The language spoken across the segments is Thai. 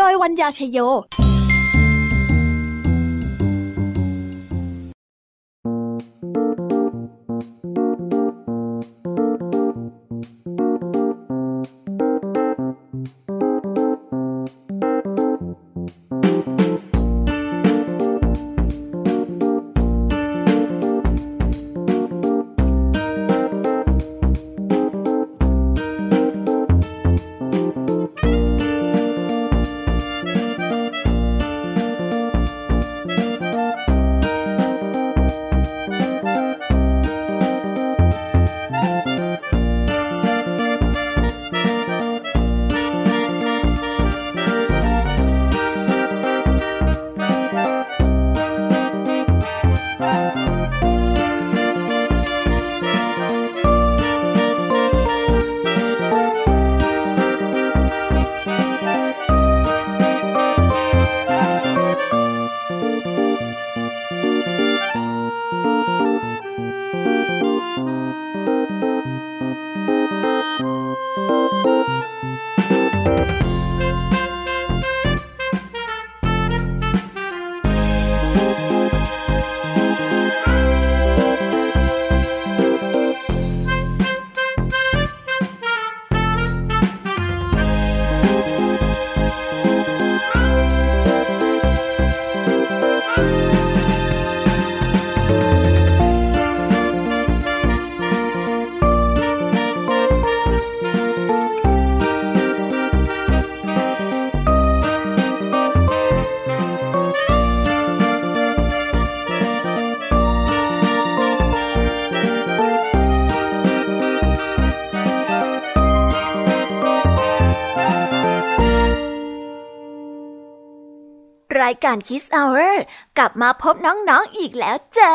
โดยวัญญาชยโยายการ Kiss Hour กลับมาพบน้องๆอีกแล้วจ้า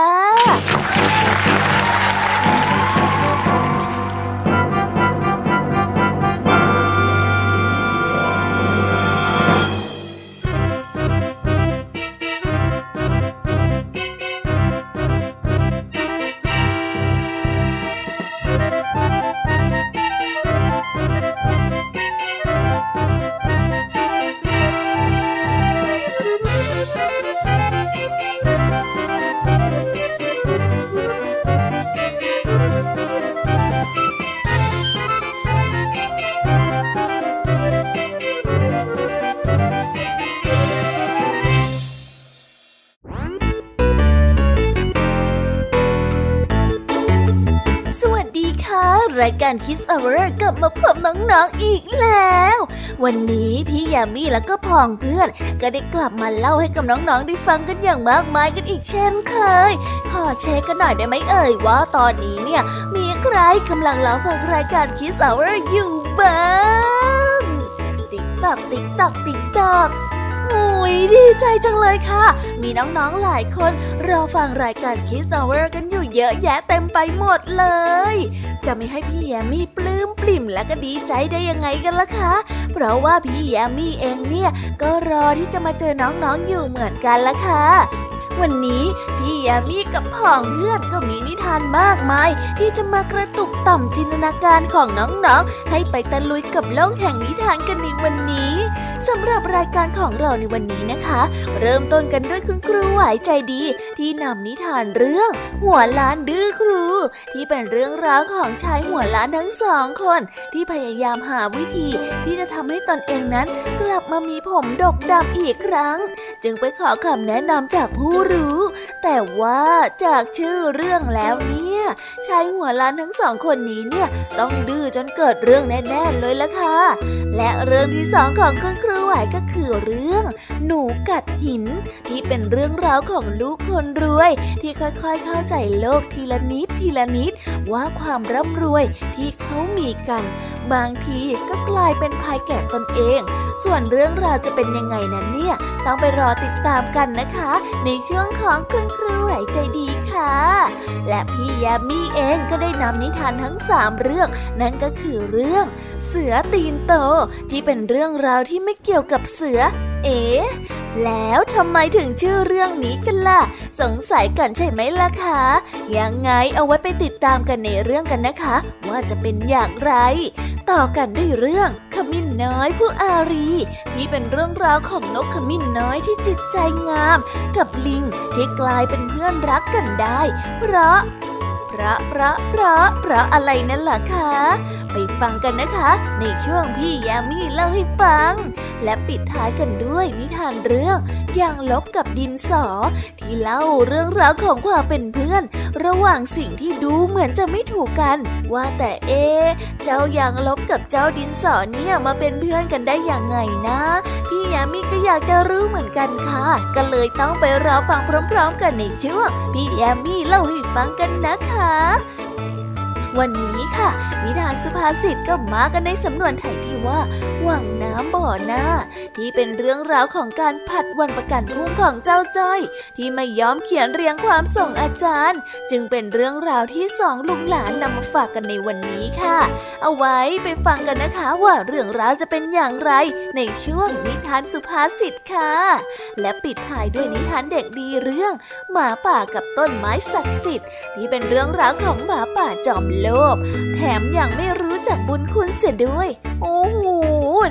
การคิสอเวอร์กลับมาพบน้องๆอีกแล้ว วันนี้พี่ยามีแล้วก็พองเพื่อน ก็ได้กลับมาเล่าให้กับน้องๆได้ฟังกันอย่างมากมายกันอีกเช่นเคย ขอเช็คกันหน่อยได้ไหมเอ่ยว่าตอนนี้เนี่ย มีใครกำลังเล่าฟังรายการคิสอเวอร์อยู่บ้างติ๊กตอกติ๊กตอกติ๊กตอก อุ้ยดีใจจังเลยค่ะ มีน้องๆหลายคนรอฟังรายการคิสเอเวอร์กันอยู่เยอะแยะเต็มไปหมดเลย จะไม่ให้พี่แยมมี่ปลื้มปลิ่มและก็ดีใจได้ยังไงกันล่ะคะ เพราะว่าพี่แยมมี่เองเนี่ยก็รอที่จะมาเจอน้องๆอยู่เหมือนกันล่ะค่ะวันนี้พี่ยามี กับพ่องเพื่อนก็มีนิทานมากมาย ที่จะมากระตุกต่อมจินตนาการของน้องๆ ให้ไปตะลุยกับโลกแห่งนิทานกันในวันนี้สำหรับรายการของเราในวันนี้นะคะ เริ่มต้นกันด้วยคุณครูหวายใจดี ที่นำนิทานเรื่อง หัวล้านดื้อครู ที่เป็นเรื่องราวของชายหัวล้านทั้งสองคน ที่พยายามหาวิธี ที่จะทำให้ตนเองนั้น กลับมามีผมดกดำอีกครั้ง จึงไปขอคำแนะนำจากผู้รู้ แต่ว่าจากชื่อเรื่องแล้วนี้ เนี่ยชายหัวล้านทั้งสองคนนี้เนี่ยต้องดื้อจนเกิดเรื่องแน่ๆเลยละค่ะ และเรื่องที่สองของคุณครูไหวก็คือเรื่อง หนูกัดหิน ที่เป็นเรื่องราวของลูกคนรวย ที่ค่อยๆเข้าใจโลกทีละนิดทีละนิด ว่าความร่ำรวยที่เขามีกัน บางทีก็กลายเป็นภัยแก่ตนเอง ส่วนเรื่องราวจะเป็นยังไงนั้นเนี่ยต้องไปรอติดตามกันนะคะ ในช่วงของคุณครูไหวใจดีค่ะ และพี่ยามี่เองก็ได้นำนิทานทั้งสามเรื่อง นั่นก็คือเรื่อง เสือตีนโตที่เป็นเรื่องราวที่ไม่เกี่ยวกับเสือ เอ๋แล้วทำไมถึงชื่อเรื่องนี้กันล่ะ สงสัยกันใช่ไหมล่ะคะยังไงเอาไว้ไปติดตามกันในเรื่องกันนะคะ ว่าจะเป็นอย่างไร ต่อกันด้วยเรื่องขมิ้นน้อยผู้อารีที่เป็นเรื่องราวของนกขมิ้นน้อยที่จิตใจงาม กับลิงที่กลายเป็นเพื่อนรักกันได้ เพราะ พราะเพราะเพราะเพราะอะไรนั่นล่ะคะ ไปฟังกันนะคะ ในช่วงพี่ยามีเล่าให้ฟัง และปิดท้ายกันด้วยนิทานเรื่องอย่างลบกับดินสอ ที่เล่าเรื่องราวของความเป็นเพื่อน ระหว่างสิ่งที่ดูเหมือนจะไม่ถูกกัน ว่าแต่เอเจ้าอย่างลบกับเจ้าดินสอเนี่ยมาเป็นเพื่อนกันได้อย่างไงนะ พี่ยามีก็อยากจะรู้เหมือนกันค่ะ ก็เลยต้องไปรอฟังพร้อม ๆ กันในช่วงพี่ยามีเล่าให้ ฟังกันนะคะ วันนี้ค่ะ นิทานสุภาษิตก็มากันในสำนวนไทยที่ว่าวังน้ำบ่อหน้า ที่เป็นเรื่องราวของการผัดวันประกันพรุ่งของเจ้าจ้อย ที่ไม่ยอมเขียนเรียงความส่งอาจารย์ จึงเป็นเรื่องราวที่สองลุงหลานนำมาฝากกันในวันนี้ค่ะ เอาไว้ไปฟังกันนะคะว่าเรื่องราวจะเป็นอย่างไร ในช่วงนิทานสุภาษิตค่ะ และปิดท้ายด้วยนิทานเด็กดีเรื่อง หมาป่ากับต้นไม้ศักดิ์สิทธิ์ที่เป็นเรื่องราวของหมาป่าจอมโลภแถมยังไม่รู้จักบุญคุณเสียด้วย โอ้โห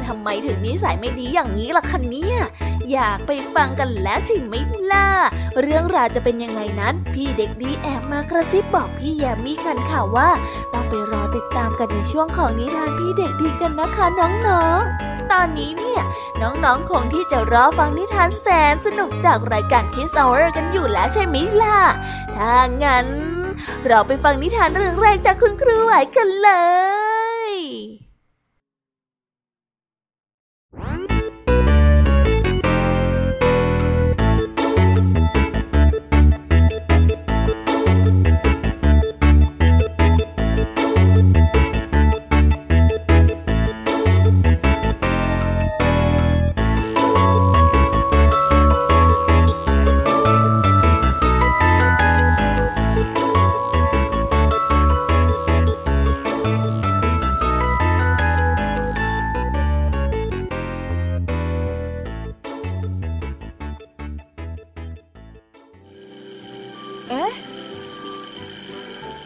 ทำไมถึงนิสัยไม่ดีอย่างนี้ล่ะคะเนี่ยอยากไปฟังกันแล้วใช่ไหมล่ะ เรื่องราวจะเป็นยังไงนั้น พี่เด็กดีแอบมากระซิบบอกพี่แยมมี่กันค่ะว่า ต้องไปรอติดตามกันในช่วงของนิทานพี่เด็กดีกันนะคะน้องๆ ตอนนี้เนี่ย น้องๆคงที่จะรอฟังนิทานแสนสนุกจากรายการคิสเอาร์กันอยู่แล้วใช่ไหมล่ะ ถ้างั้น เราไปฟังนิทานเรื่องแรกจากคุณครูไหวกันเลย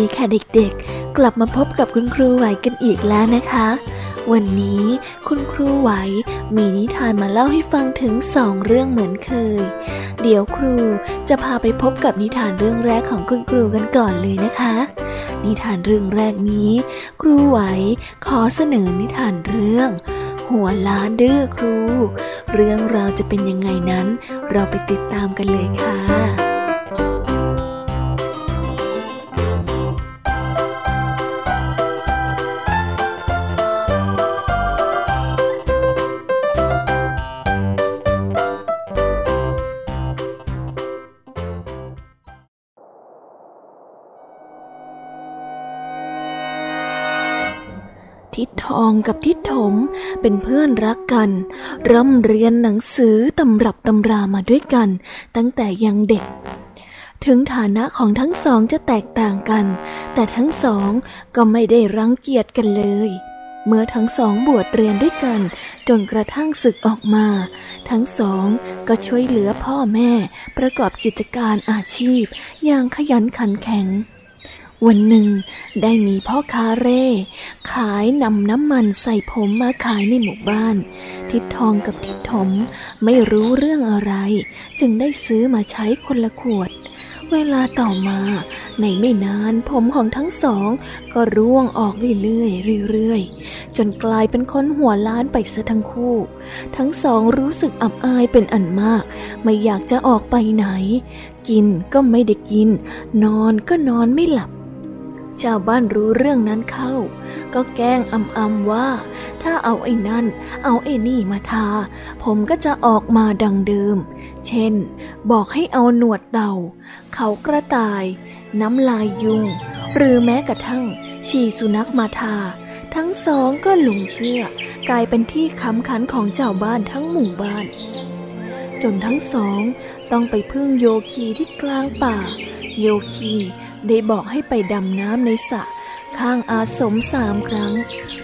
ดีค่ะเด็กๆ กลับมาพบกับคุณครูไหวกันอีกแล้วนะคะ วันนี้คุณครูไหวมีนิทานมาเล่าให้ฟังถึงสองเรื่องเหมือนเคย เดี๋ยวครูจะพาไปพบกับนิทานเรื่องแรกของคุณครูกันก่อนเลยนะคะ นิทานเรื่องแรกนี้ ครูไหวขอเสนอนิทานเรื่อง หัวล้านดื้อครู เรื่องราวจะเป็นยังไงนั้น เราไปติดตามกันเลยค่ะ องกับทิดถมเป็นเพื่อนรักกัน ร่ำเรียนหนังสือตำรับตำรามาด้วยกัน ตั้งแต่ยังเด็ก ถึงฐานะของทั้งสองจะแตกต่างกัน แต่ทั้งสองก็ไม่ได้รังเกียจกันเลยเมื่อทั้งสองบวชเรียนด้วยกัน จนกระทั่งศึกออกมา ทั้งสองก็ช่วยเหลือพ่อแม่ ประกอบกิจการอาชีพ อย่างขยันขันแข็ง วันหนึ่งได้มีพ่อค้าเร่ ขายนำน้ำมันใส่ผมมาขายในหมู่บ้าน ทิดทองกับทิดถมไม่รู้เรื่องอะไร จึงได้ซื้อมาใช้คนละขวด เวลาต่อมาในไม่นานผมของทั้งสอง ก็ร่วงออกเรื่อยๆเรื่อยๆจนกลายเป็นคนหัวล้านไปซะทั้งคู่ ทั้งสองรู้สึกอับอายเป็นอันมาก ไม่อยากจะออกไปไหน กินก็ไม่ได้กิน นอนก็นอนไม่หลับ ชาวบ้านรู้เรื่องนั้นเข้า ก็แกล้งอำอำว่า ถ้าเอาไอ้นั่น เอาไอ้นี่มาทา ผมก็จะออกมาดังเดิม เช่น บอกให้เอาหนวดเต่า เขากระต่าย น้ำลายยุง หรือแม้กระทั่ง ฉี่สุนัขมาทา ทั้งสองก็หลงเชื่อ กลายเป็นที่ค้ำขันของเจ้าบ้านทั้งหมู่บ้าน จนทั้งสองต้องไปพึ่งโยคีที่กลางป่า โยคี ได้บอกให้ไปดำน้ำในสระข้างอาสมสามครั้ง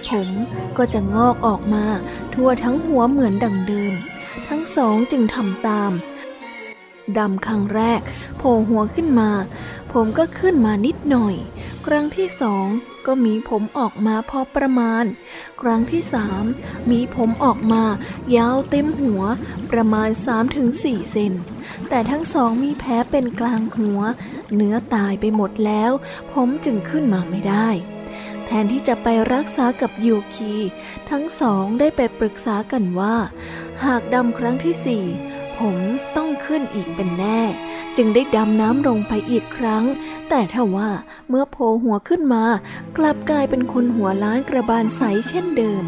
ผมก็จะงอกออกมาทั่วทั้งหัวเหมือนดังเดิม ทั้งสองจึงทำตาม ดำครั้งแรกโผล่หัวขึ้นมา ผมก็ขึ้นมานิดหน่อย ครั้งที่สอง ก็มีผมออกมาพอประมาณ ครั้งที่สามมีผมออกมายาวเต็มหัวประมาณ 3-4 เซน แต่ทั้งสองมีแผลเป็นกลางหัว เนื้อตายไปหมดแล้ว ผมจึงขึ้นมาไม่ได้แทนที่จะไปรักษากับยูคี ทั้งสองได้ไปปรึกษากันว่า หากดำครั้งที่สี่ผมต้องขึ้นอีกเป็นแน่ จึงได้ดำน้ำลงไปอีกครั้ง แต่ถ้าว่าเมื่อโผล่หัวขึ้นมา กลับกลายเป็นคนหัวล้านกระบาลใสเช่นเดิม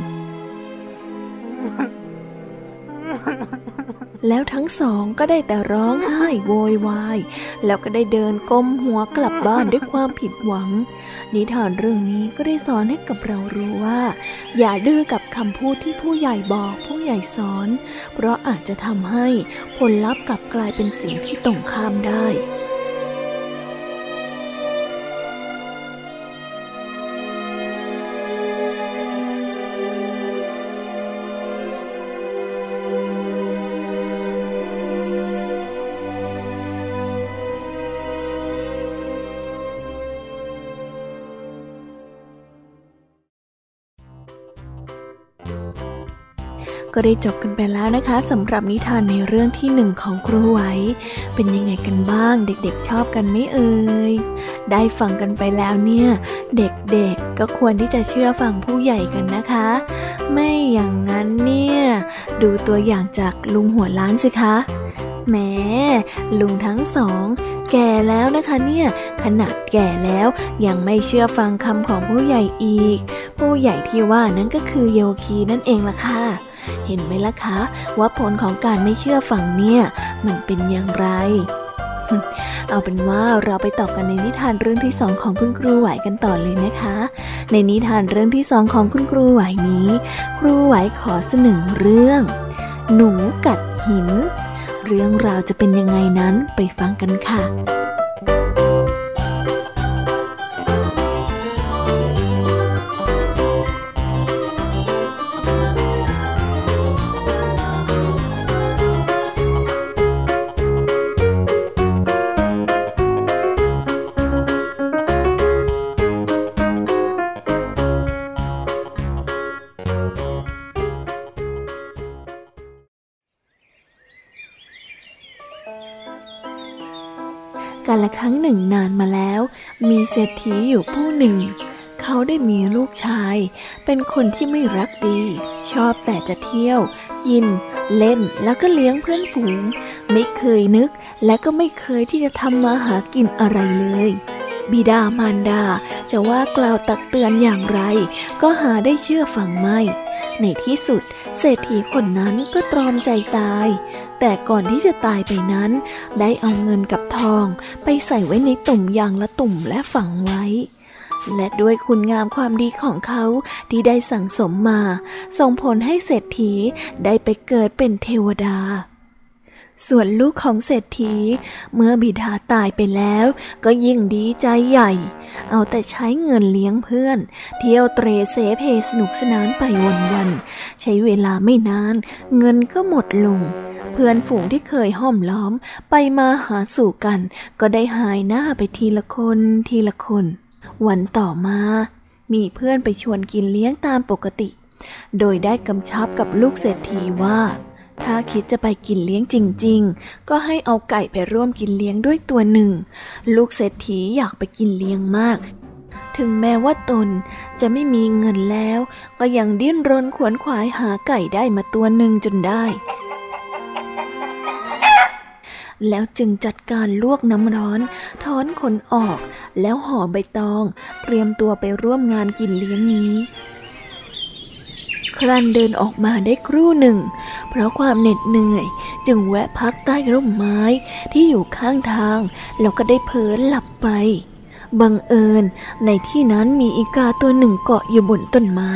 แล้วทั้งสองก็ได้แต่ร้องไห้โวยวาย แล้วก็ได้เดินก้มหัวกลับบ้านด้วยความผิดหวัง นิทานเรื่องนี้ก็ได้สอนให้กับเรารู้ว่า อย่าดื้อกับคำพูดที่ผู้ใหญ่บอกผู้ใหญ่สอน เพราะอาจจะทำให้ผลลัพธ์กลับกลายเป็นสิ่งที่ตรงข้ามได้ ก็ได้จบกันไปแล้วนะคะสำหรับนิทานในเรื่องที่หนึ่งของครูไหว เป็นยังไงกันบ้าง เด็กๆชอบกันไหมเอ่ยได้ฟังกันไปแล้วเนี่ย เด็กๆก็ควรที่จะเชื่อฟังผู้ใหญ่กันนะคะ ไม่อย่างนั้นเนี่ย ดูตัวอย่างจากลุงหัวล้านสิคะแหมลุงทั้งสอง แก่แล้วนะคะเนี่ยขนาดแก่แล้วยังไม่เชื่อฟังคำของผู้ใหญ่อีก ผู้ใหญ่ที่ว่านั้นก็คือโยคีนั่นเองล่ะค่ะ เห็นไหมล่ะคะ ว่าผลของการไม่เชื่อฟังเนี่ย มันเป็นอย่างไร เอาเป็นว่าเราไปต่อกันในนิทานเรื่องที่สองของคุณครูไหวกันต่อเลยนะคะ ในนิทานเรื่องที่สองของคุณครูไหวนี้ ครูไหวขอเสนอเรื่อง หนูกัดหิน เรื่องราวจะเป็นยังไงนั้นไปฟังกันค่ะ รษฐีอยู่ผู้หนึ่ง เขาได้มีลูกชาย เป็นคนที่ไม่รักดี ชอบแต่จะเที่ยว กิน เล่นแล้วก็เลี้ยงเพื่อนฝูง ไม่เคยนึกและก็ไม่เคยที่จะทำมาหากินอะไรเลยบิดามารดาจะว่ากล่าวตักเตือนอย่างไร ก็หาได้เชื่อฟังไม่ ในที่สุด เศรษฐีคนนั้นก็ตรอมใจตาย แต่ก่อนที่จะตายไปนั้น ได้เอาเงินกับทองไปใส่ไว้ในตุ่มยางละตุ่มและฝังไว้ และด้วยคุณงามความดีของเขาที่ได้สั่งสมมา ส่งผลให้เศรษฐีได้ไปเกิดเป็นเทวดา ส่วนลูกของเศรษฐี เมื่อบิดาตายไปแล้วก็ยิ่งดีใจใหญ่ เอาแต่ใช้เงินเลี้ยงเพื่อน เที่ยวเตรเสเพสนุกสนานไปวันๆ ใช้เวลาไม่นาน เงินก็หมดลง เพื่อนฝูงที่เคยห้อมล้อมไปมาหาสู่กัน ก็ได้หายหน้าไปทีละคนทีละคน วันต่อมา มีเพื่อนไปชวนกินเลี้ยงตามปกติ โดยได้กำชับกับลูกเศรษฐีว่า ถ้าคิดจะไปกินเลี้ยงจริง ๆ ก็ให้เอาไก่ไปร่วมกินเลี้ยงด้วยตัวหนึ่ง ลูกเศรษฐีอยากไปกินเลี้ยงมาก ถึงแม้ว่าตนจะไม่มีเงินแล้ว ก็ยังดิ้นรนขวนขวายหาไก่ได้มาตัวหนึ่งจนได้ แล้วจึงจัดการลวกน้ำร้อน ถอนขนออก แล้วห่อใบตอง เตรียมตัวไปร่วมงานกินเลี้ยงนี้ ครันเดินออกมาได้ครู่หนึ่ง เพราะความเหน็ดเหนื่อยจึงแวะพักใต้ร่มไม้ที่อยู่ข้างทาง แล้วก็ได้เพินหลับไป บังเอิญในที่นั้นมีอีกาตัวหนึ่งเกาะอยู่บนต้นไม้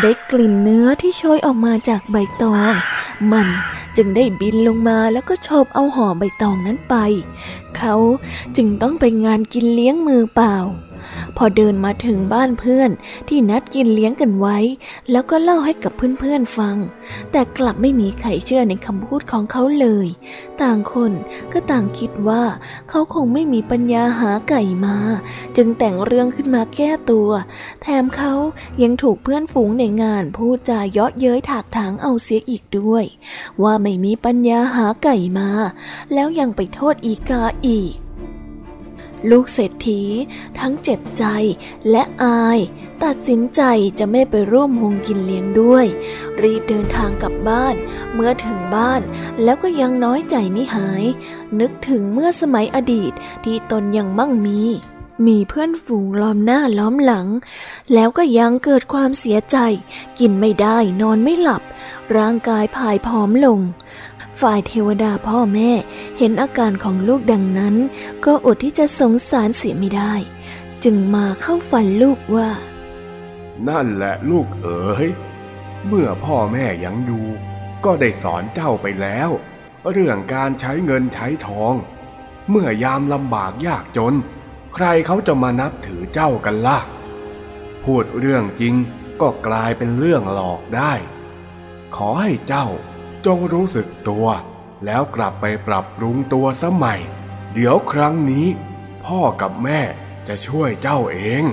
ได้กลิ่นเนื้อที่โชยออกมาจากใบตอง มันจึงได้บินลงมาแล้วก็ชอบเอาห่อใบตองนั้นไป เขาจึงต้องไปงานกินเลี้ยงมือเปล่า พอเดินมาถึงบ้านเพื่อนที่นัดกินเลี้ยงกันไว้ แล้วก็เล่าให้กับเพื่อนๆฟัง แต่กลับไม่มีใครเชื่อในคำพูดของเขาเลย ต่างคนก็ต่างคิดว่าเขาคงไม่มีปัญญาหาไก่มา จึงแต่งเรื่องขึ้นมาแก้ตัว แถมเขายังถูกเพื่อนฝูงในงานพูดจาเยาะเย้ยถากถางเอาเสียอีกด้วย ว่าไม่มีปัญญาหาไก่มา แล้วยังไปโทษอีกาอีก ลูกเศรษฐี ทั้งเจ็บใจและอาย ตัดสินใจจะไม่ไปร่วมวงกินเลี้ยงด้วย รีบเดินทางกลับบ้าน เมื่อถึงบ้านแล้วก็ยังน้อยใจไม่หาย นึกถึงเมื่อสมัยอดีตที่ตนยังมั่งมีมีเพื่อนฝูงล้อมหน้าล้อมหลัง แล้วก็ยังเกิดความเสียใจ กินไม่ได้นอนไม่หลับ ร่างกายผายผอมลง ฝ่ายเทวดาพ่อแม่เห็นอาการของลูกดังนั้น ก็อดที่จะสงสารเสียไม่ได้ จึงมาเข้าฝันลูกว่า นั่นแหละลูกเอ๋ยเมื่อพ่อแม่ยังอยู่ก็ได้สอนเจ้าไปแล้ว เรื่องการใช้เงินใช้ทอง เมื่อยามลำบากยากจน ใครเขาจะมานับถือเจ้ากันละ่ะ พูดเรื่องจริงก็กลายเป็นเรื่องหลอกได้ ขอให้เจ้า จงรู้สึกตัว แล้วกลับไปปรับปรุงตัวสมัย เดี๋ยวครั้งนี้ พ่อกับแม่จะช่วยเจ้าเอง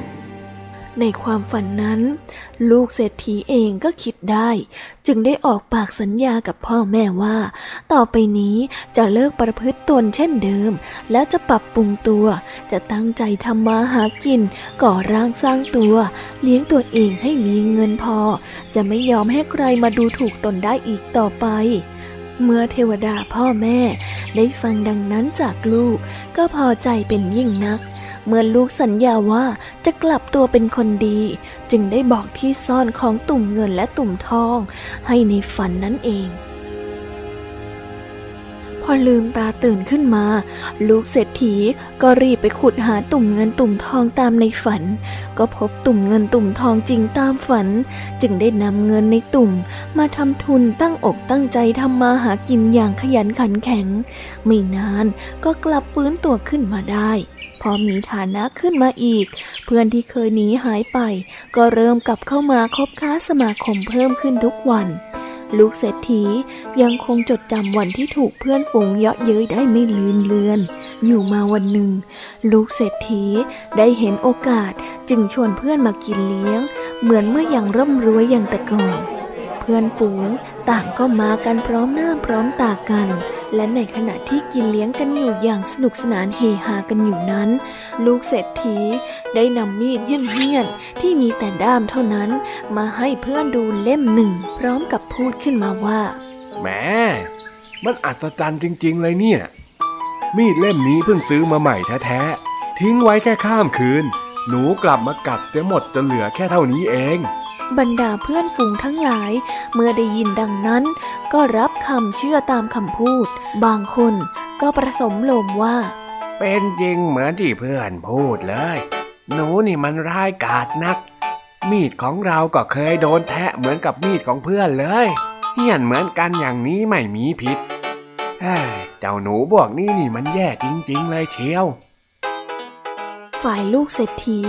ในความฝันนั้น ลูกเศรษฐีเองก็คิดได้ จึงได้ออกปากสัญญากับพ่อแม่ว่า ต่อไปนี้จะเลิกประพฤติตนเช่นเดิม แล้วจะปรับปรุงตัว จะตั้งใจทำมาหากิน ก่อร่างสร้างตัว เลี้ยงตัวเองให้มีเงินพอ จะไม่ยอมให้ใครมาดูถูกตนได้อีกต่อไปเมื่อเทวดาพ่อแม่ได้ฟังดังนั้นจากลูกก็พอใจเป็นยิ่งนัก เมื่อลูกสัญญาว่าจะกลับตัวเป็นคนดี จึงได้บอกที่ซ่อนของตุ่มเงินและตุ่มทอง ให้ในฝันนั่นเอง อลืมตาตื่นขึ้นมา ลูกเศรษฐีก็รีบไปขุดหาตุ่มเงินตุ่มทองตามในฝัน ก็พบตุ่มเงินตุ่มทองจริงตามฝัน จึงได้นำเงินในตุ่ม มาทำทุนตั้งอกตั้งใจทำมาหากินอย่างขยันขันแข็ง ไม่นานก็กลับฟื้นตัวขึ้นมาได้ พอมีฐานะขึ้นมาอีก เพื่อนที่เคยหนีหายไป ก็เริ่มกลับเข้ามาคบค้าสมาคมเพิ่มขึ้นทุกวัน ลูกเศรษฐียังคงจดจำวันที่ถูกเพื่อนฝูงเยาะเย้ยได้ไม่ลืมเลือน อยู่มาวันหนึ่ง ลูกเศรษฐีได้เห็นโอกาสจึงชวนเพื่อนมากินเลี้ยง เหมือนเมื่อยังร่ำรวยอย่างแต่ก่อน เพื่อนฝูงต่างก็มากันพร้อมหน้าพร้อมตากัน และในขณะที่กินเลี้ยงกันอยู่อย่างสนุกสนานเฮฮากันอยู่นั้น ลูกเศรษฐีได้นำมีดเหี้ยนๆที่มีแต่ด้ามเท่านั้นมาให้เพื่อนดูเล่มหนึ่ง พร้อมกับพูดขึ้นมาว่าแหมมันอัศจรรย์จริง ๆ เลยเนี่ย มีดเล่มนี้เพิ่งซื้อมาใหม่แท้ๆทิ้งไว้แค่ข้ามคืน หนูกลับมากัดเสียหมดจนเหลือแค่เท่านี้เอง บรรดาเพื่อนฝูงทั้งหลาย เมื่อได้ยินดังนั้น ก็รับคำเชื่อตามคำพูด บางคนก็ประสมลมว่า เป็นจริงเหมือนที่เพื่อนพูดเลย หนูนี่มันร้ายกาจนัก มีดของเราก็เคยโดนแทะเหมือนกับมีดของเพื่อนเลยเหี้ยนเหมือนกันอย่างนี้ไม่มีผิดเจ้าหนูบวกนี่นี่มันแย่จริง ๆ เลยเชียว ฝ่ายลูกเศรษฐี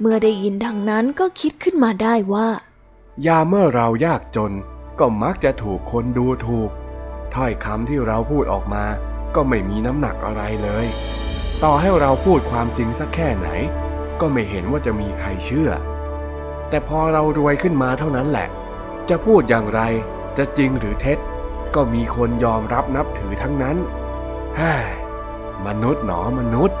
เมื่อได้ยินดังนั้นก็คิดขึ้นมาได้ว่า ยาเมื่อเรายากจน ก็มักจะถูกคนดูถูก ถ้อยคำที่เราพูดออกมา ก็ไม่มีน้ำหนักอะไรเลย ต่อให้เราพูดความจริงสักแค่ไหน ก็ไม่เห็นว่าจะมีใครเชื่อ แต่พอเรารวยขึ้นมาเท่านั้นแหละ จะพูดอย่างไร จะจริงหรือเท็จ ก็มีคนยอมรับนับถือทั้งนั้นเฮ้ยมนุษย์หนอมนุษย์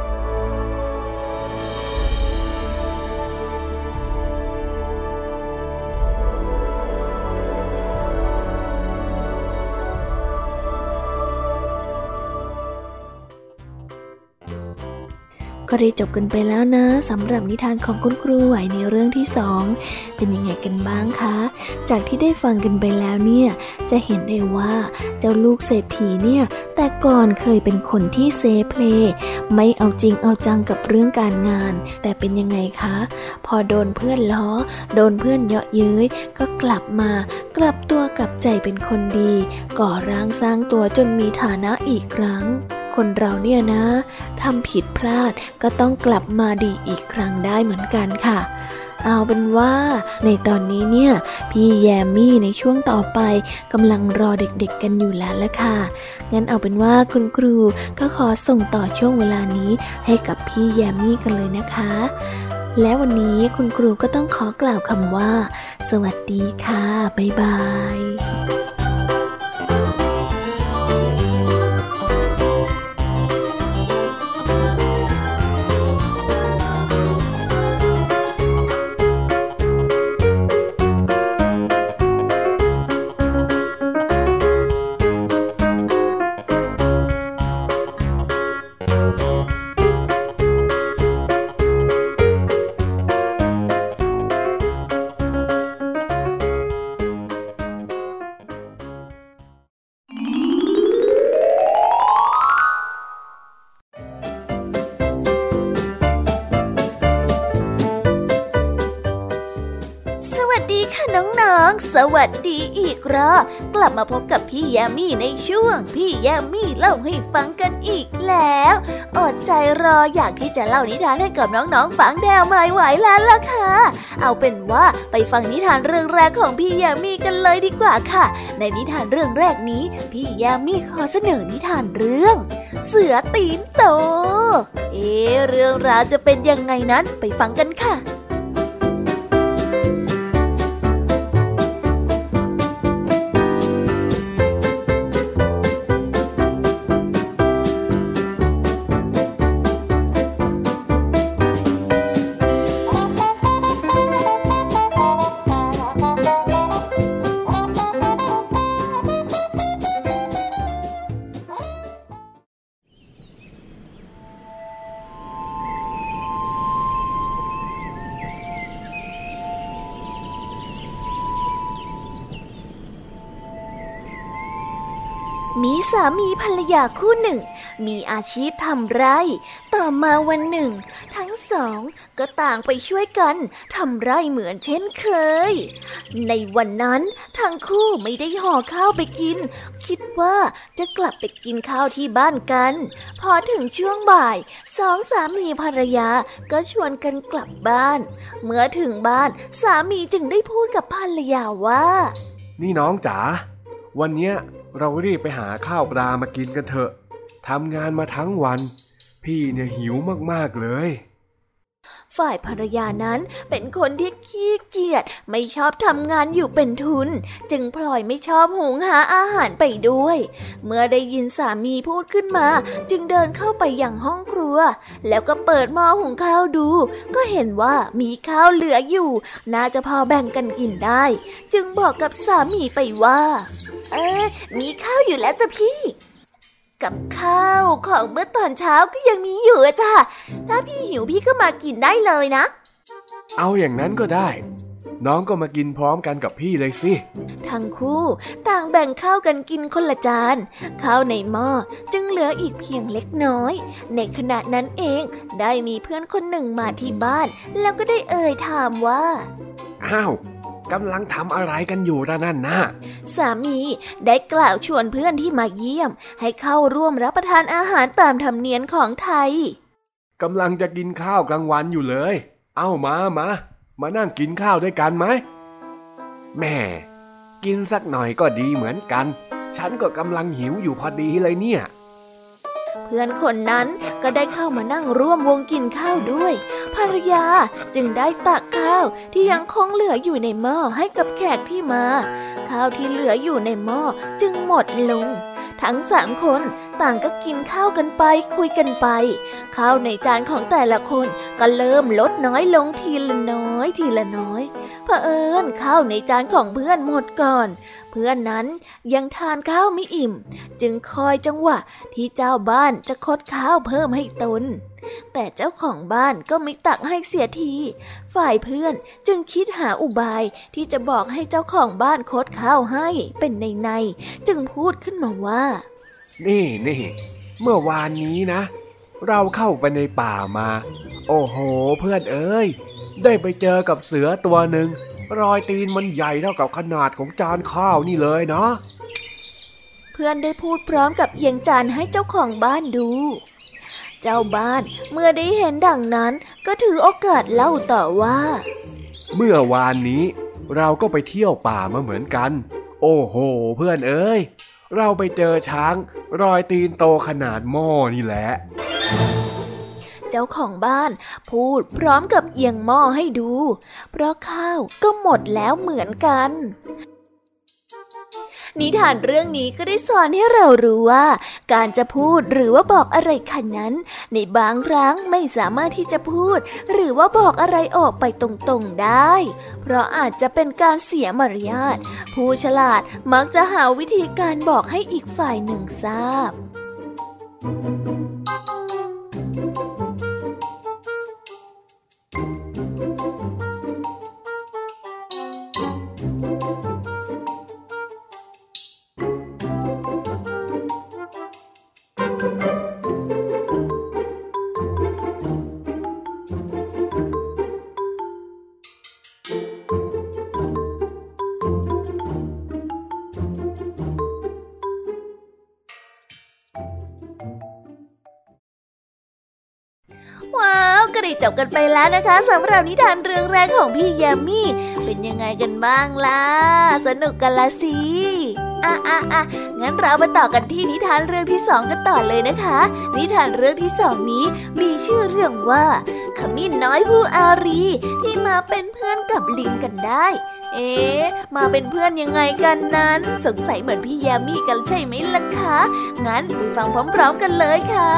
ได้จบกันไปแล้วนะสำหรับนิทานของคุณครูไหวในเรื่องที่สองเป็นยังไงกันบ้างคะ จากที่ได้ฟังกันไปแล้วเนี่ยจะเห็นได้ว่าเจ้าลูกเศรษฐีเนี่ยแต่ก่อนเคยเป็นคนที่เซเพลไม่เอาจริงเอาจังกับเรื่องการงาน แต่เป็นยังไงคะ พอโดนเพื่อนล้อ โดนเพื่อนเยาะเย้ยก็กลับมากลับตัวกลับใจเป็นคนดี ก่อร่างสร้างตัวจนมีฐานะอีกครั้ง คนเราเนี่ยนะทำผิดพลาดก็ต้องกลับมาดีอีกครั้งได้เหมือนกันค่ะ เอาเป็นว่า ในตอนนี้เนี่ย พี่แยมมี่ในช่วงต่อไปกำลังรอเด็กๆกันอยู่แล้วละค่ะ งั้นเอาเป็นว่าคุณครูก็ขอส่งต่อช่วงเวลานี้ให้กับพี่แยมมี่กันเลยนะคะ และวันนี้คุณครูก็ต้องขอกล่าวคำว่า สวัสดีค่ะ บ๊ายบาย สวัสดีอีกรอบกลับมาพบกับพี่แยมมี่ในช่วง พี่แยมมี่เล่าให้ฟังกันอีกแล้ว อดใจรออยากที่จะเล่านิทานให้กับน้องๆฟังแดวไม่ไหวแล้วล่ะค่ะ เอาเป็นว่าไปฟังนิทานเรื่องแรกของพี่แยมมี่กันเลยดีกว่าค่ะ ในนิทานเรื่องแรกนี้ พี่แยมมี่ขอเสนอนิทานเรื่อง เสือตีนโต เอ๊เรื่องราวจะเป็นยังไงนั้นไปฟังกันค่ะ ยาคู่หนึ่ง มีอาชีพทำไร่ ต่อมาวันหนึ่ง ทั้งสองก็ต่างไปช่วยกันทำไร่เหมือนเช่นเคย ในวันนั้นทั้งคู่ไม่ได้ห่อข้าวไปกิน คิดว่าจะกลับไปกินข้าวที่บ้านกัน พอถึงช่วงบ่ายสองสามีภรรยาก็ชวนกันกลับบ้าน เมื่อถึงบ้านสามีจึงได้พูดกับภรรยาว่า นี่น้องจ๋าวันเนี้ย เรารีบไปหาข้าวปลามากินกันเถอะทำงานมาทั้งวัน พี่เนี่ยหิวมากๆเลย ฝ่ายภรรยานั้นเป็นคนที่ขี้เกียจไม่ชอบทำงานอยู่เป็นทุน จึงพลอยไม่ชอบหุงหาอาหารไปด้วย เมื่อได้ยินสามีพูดขึ้นมา จึงเดินเข้าไปยังห้องครัว แล้วก็เปิดหม้อหุงข้าวดู ก็เห็นว่ามีข้าวเหลืออยู่ น่าจะพอแบ่งกันกินได้ จึงบอกกับสามีไปว่า เออมีข้าวอยู่แล้วจ้ะพี่ กับข้าวของเมื่อตอนเช้าก็ยังมีอยู่จ้ะถ้าพี่หิวพี่ก็มากินได้เลยนะ เอาอย่างนั้นก็ได้ น้องก็มากินพร้อมกันกับพี่เลยสิ ทั้งคู่ต่างแบ่งข้าวกันกินคนละจาน ข้าวในหม้อจึงเหลืออีกเพียงเล็กน้อย ในขณะนั้นเองได้มีเพื่อนคนหนึ่งมาที่บ้าน แล้วก็ได้เอ่ยถามว่า อ้าว กำลังทำอะไรกันอยู่ะนั่นนะสามีได้กล่าวชวนเพื่อนที่มาเยี่ยม ให้เข้าร่วมรับประทานอาหารตามธรรมเนียมของไทยกำลังจะกินข้าวกลางวันอยู่เลย เอ้ามามามานั่งกินข้าวด้วยกันไหมแม่กินสักหน่อยก็ดีเหมือนกัน ฉันก็กำลังหิวอยู่พอดีเลยเนี่ย เพื่อนคนนั้นก็ได้เข้ามานั่งร่วมวงกินข้าวด้วย ภรรยาจึงได้ตักข้าวที่ยังคงเหลืออยู่ในหม้อให้กับแขกที่มา ข้าวที่เหลืออยู่ในหม้อจึงหมดลง ทั้งสามคนต่างก็กินข้าวกันไปคุยกันไป ข้าวในจานของแต่ละคนก็เริ่มลดน้อยลงทีละน้อยทีละน้อยเผอิญข้าวในจานของเพื่อนหมดก่อน พื่อนนั้นยังทานข้าวไม่อิ่ม จึงคอยจังหวะที่เจ้าบ้านจะคดข้าวเพิ่มให้ตน แต่เจ้าของบ้านก็ไม่ตักให้เสียที ฝ่ายเพื่อนจึงคิดหาอุบายที่จะบอกให้เจ้าของบ้านคดข้าวให้เป็นในในจึงพูดขึ้นมาว่า นี่นี่เมื่อวานนี้นะ เราเข้าไปในป่ามา โอ้โห เพื่อนเอ้ยได้ไปเจอกับเสือตัวหนึ่ง รอยตีนมันใหญ่เท่ากับขนาดของจานข้าวนี่เลยเนาะเพื่อนได้พูดพร้อมกับเยียงจานให้เจ้าของบ้านดู เจ้าบ้านเมื่อได้เห็นดังนั้นก็ถือโอกาสเล่าต่อว่า เมื่อวานนี้ เราก็ไปเที่ยวป่ามาเหมือนกัน โอ้โห เพื่อนเอ้ย เราไปเจอช้าง รอยตีนโตขนาดหม้อนี่แหละ เจ้าของบ้าน พูดพร้อมกับเอียงหม้อให้ดู เพราะข้าวก็หมดแล้วเหมือนกัน นิทานเรื่องนี้ก็ได้สอนให้เรารู้ว่า การจะพูดหรือว่าบอกอะไรคันนั้น ในบางครั้งไม่สามารถที่จะพูด หรือว่าบอกอะไรออกไปตรงๆได้ เพราะอาจจะเป็นการเสียมารยาทผู้ฉลาดมักจะหาวิธีการบอกให้อีกฝ่ายหนึ่งทราบ ได้จบกันไปแล้วนะคะสำหรับนิทานเรื่องแรกของพี่ยามีเป็นยังไงกันบ้างล่ะ สนุกกันละสิอะอะอะงั้นเรามาต่อกันที่นิทานเรื่องที่สองกันต่อเลยนะคะ นิทานเรื่องที่สองนี้มีชื่อเรื่องว่า ขมิ้นน้อยผู้อารีที่มาเป็นเพื่อนกับลิงกันได้ เอ๊มาเป็นเพื่อนยังไงกันนั้น สงสัยเหมือนพี่ยามีกันใช่ไหมล่ะคะ งั้นไปฟังพร้อม ๆ กันเลยค่ะ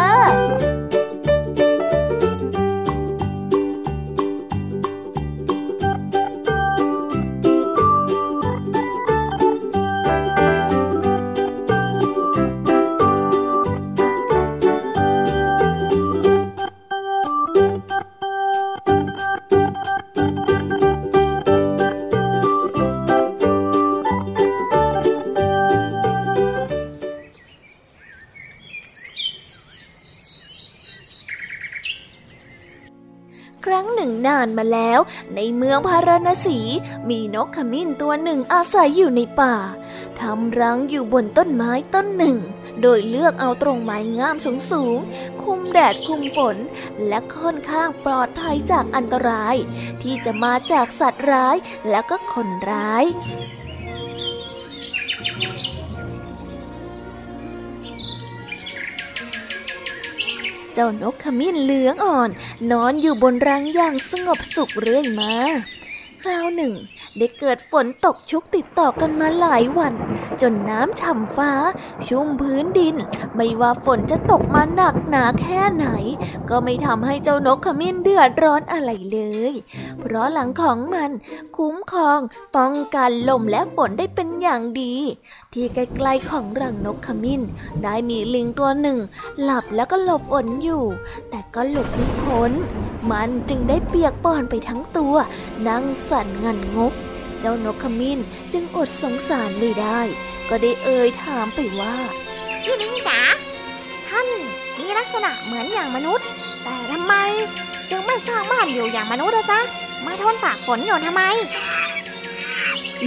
านมาแล้ว ในเมืองพาราณสี มีนกขมิ้นตัวหนึ่งอาศัยอยู่ในป่าทำรังอยู่บนต้นไม้ต้นหนึ่ง โดยเลือกเอาตรงไม้งามสูงสูง คุมแดดคุมฝน และค่อนข้างปลอดภัยจากอันตราย ที่จะมาจากสัตว์ร้ายและก็คนร้าย จ้านกขมิ้นเหลืองอ่อน นอนอยู่บนรังอย่างสงบสุขเรื่อยมา คราวหนึ่ง ได้เกิดฝนตกชุกติดต่อกันมาหลายวัน จนน้ำฉ่ำฟ้า ชุ่มพื้นดิน ไม่ว่าฝนจะตกมาหนักหนาแค่ไหน ก็ไม่ทำให้เจ้านกขมิ้นเดือดร้อนอะไรเลย เพราะหลังของมัน คุ้มครอง ป้องกันลมและฝนได้เป็นอย่างดี ที่ใกล้ๆของรังนกขมิ้น ได้มีลิงตัวหนึ่ง หลับแล้วก็หลบฝนอยู่ แต่ก็หลบไม่พ้น มันจึงได้เปียกปอนไปทั้งตัว นั่งสั่นงันงก เจ้านกขมิ้นจึงอดสงสารไม่ได้ ก็ได้เอ่ยถามไปว่า พี่ลิงจ๋าท่านมีลักษณะเหมือนอย่างมนุษย์ แต่ทำไมจึงไม่สร้างบ้านอยู่อย่างมนุษย์ละจ๊ะ มาทนตากฝนอยู่ทำไม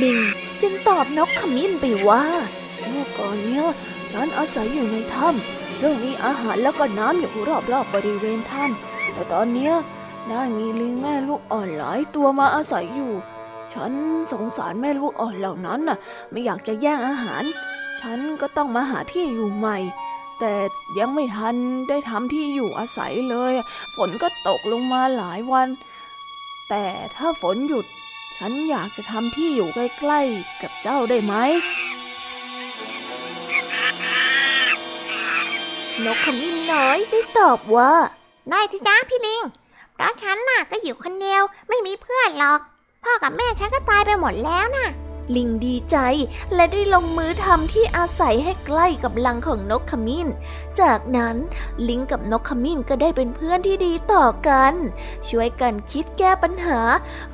ลิงจึงตอบนกขมิ้นไปว่าเมื่อก่อนเนี้ยฉันอาศัยอยู่ในถ้ำซึ่งมีอาหารแล้วก็น้ำอยู่รอบๆบบริเวณถ้ำ แต่ตอนเนี้ยได้มีลิงแม่ลูกอ่อนหลายตัวมาอาศัยอยู่ ฉันสงสารแม่ลูกอ่อนเหล่านั้นน่ะ ไม่อยากจะแย่งอาหาร ฉันก็ต้องมาหาที่อยู่ใหม่ แต่ยังไม่ทันได้ทำที่อยู่อาศัยเลย ฝนก็ตกลงมาหลายวัน แต่ถ้าฝนหยุดฉฉันอยากจะทำที่อยู่ใกล้ๆกับเจ้าได้ไหมนกขมิ้นน้อยได้ตอบว่า ได้สิจ้าพี่ลิง เพราะฉันน่ะก็อยู่คนเดียวไม่มีเพื่อนหรอก พ่อกับแม่ฉันก็ตายไปหมดแล้วน่ะ ลิงดีใจและได้ลงมือทำที่อาศัยให้ใกล้กับลังของนกขมิ้น จากนั้นลิงกับนกขมิ้นก็ได้เป็นเพื่อนที่ดีต่อกัน ช่วยกันคิดแก้ปัญหา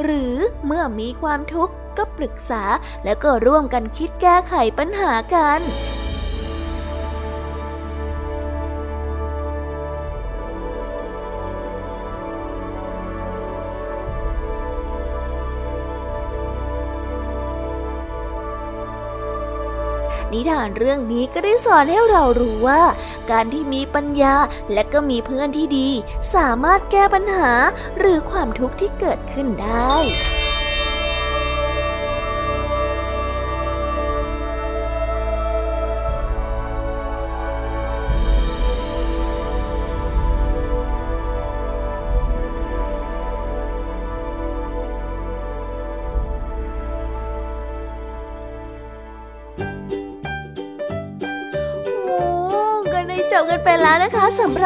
หรือเมื่อมีความทุกข์ก็ปรึกษาแล้วก็ร่วมกันคิดแก้ไขปัญหากัน นิทานเรื่องนี้ก็ได้สอนให้เรารู้ว่า การที่มีปัญญาและก็มีเพื่อนที่ดี สามารถแก้ปัญหาหรือความทุกข์ที่เกิดขึ้นได้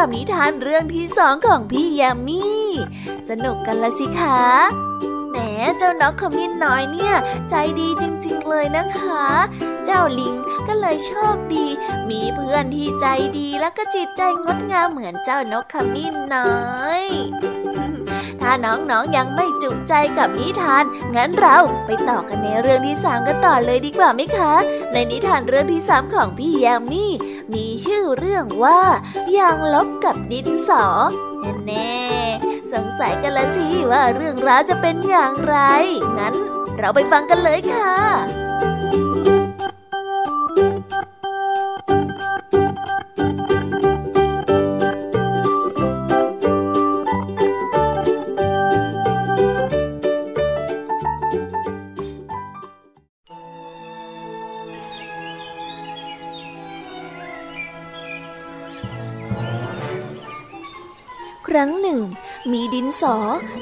กับนิทานเรื่องที่สองของพี่ยามีสนุกกันละสิคะแหมเจ้านกขมิ้นน้อยเนี่ย ใจดีจริงๆเลยนะคะ เจ้าลิงก็เลยโชคดี มีเพื่อนที่ใจดีแล้วก็จิตใจงดงามเหมือนเจ้านกขมิ้นน้อยถ้าน้องๆยังไม่จุใจกับนิทาน งั้นเราไปต่อกันในเรื่องที่สามกันต่อเลยดีกว่าไหมคะ ในนิทานเรื่องที่สามของพี่ยามี่ มีชื่อเรื่องว่ายางลบกับดินสอ แน่ๆสงสัยกันละสิว่าเรื่องราวจะเป็นอย่างไร งั้นเราไปฟังกันเลยค่ะ รั้งหนึ่ง มีดินสอ